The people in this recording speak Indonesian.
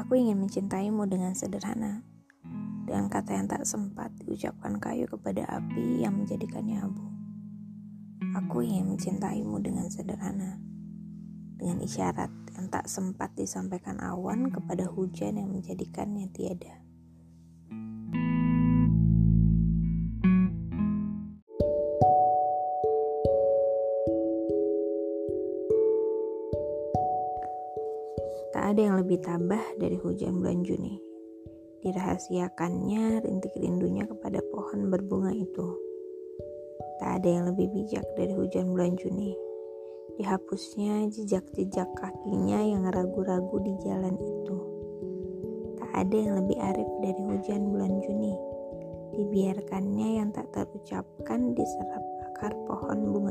Aku ingin mencintaimu dengan sederhana, dengan kata yang tak sempat diucapkan kayu kepada api yang menjadikannya abu. Aku ingin mencintaimu dengan sederhana, dengan isyarat yang tak sempat disampaikan awan kepada hujan yang menjadikannya tiada. Tak ada yang lebih tabah dari hujan bulan Juni. Dirahasiakannya rintik rindunya kepada pohon berbunga itu. Tak ada yang lebih bijak dari hujan bulan Juni. Dihapusnya jejak-jejak kakinya yang ragu-ragu di jalan itu. Tak ada yang lebih arif dari hujan bulan Juni. Dibiarkannya yang tak terucapkan diserap akar pohon bunga.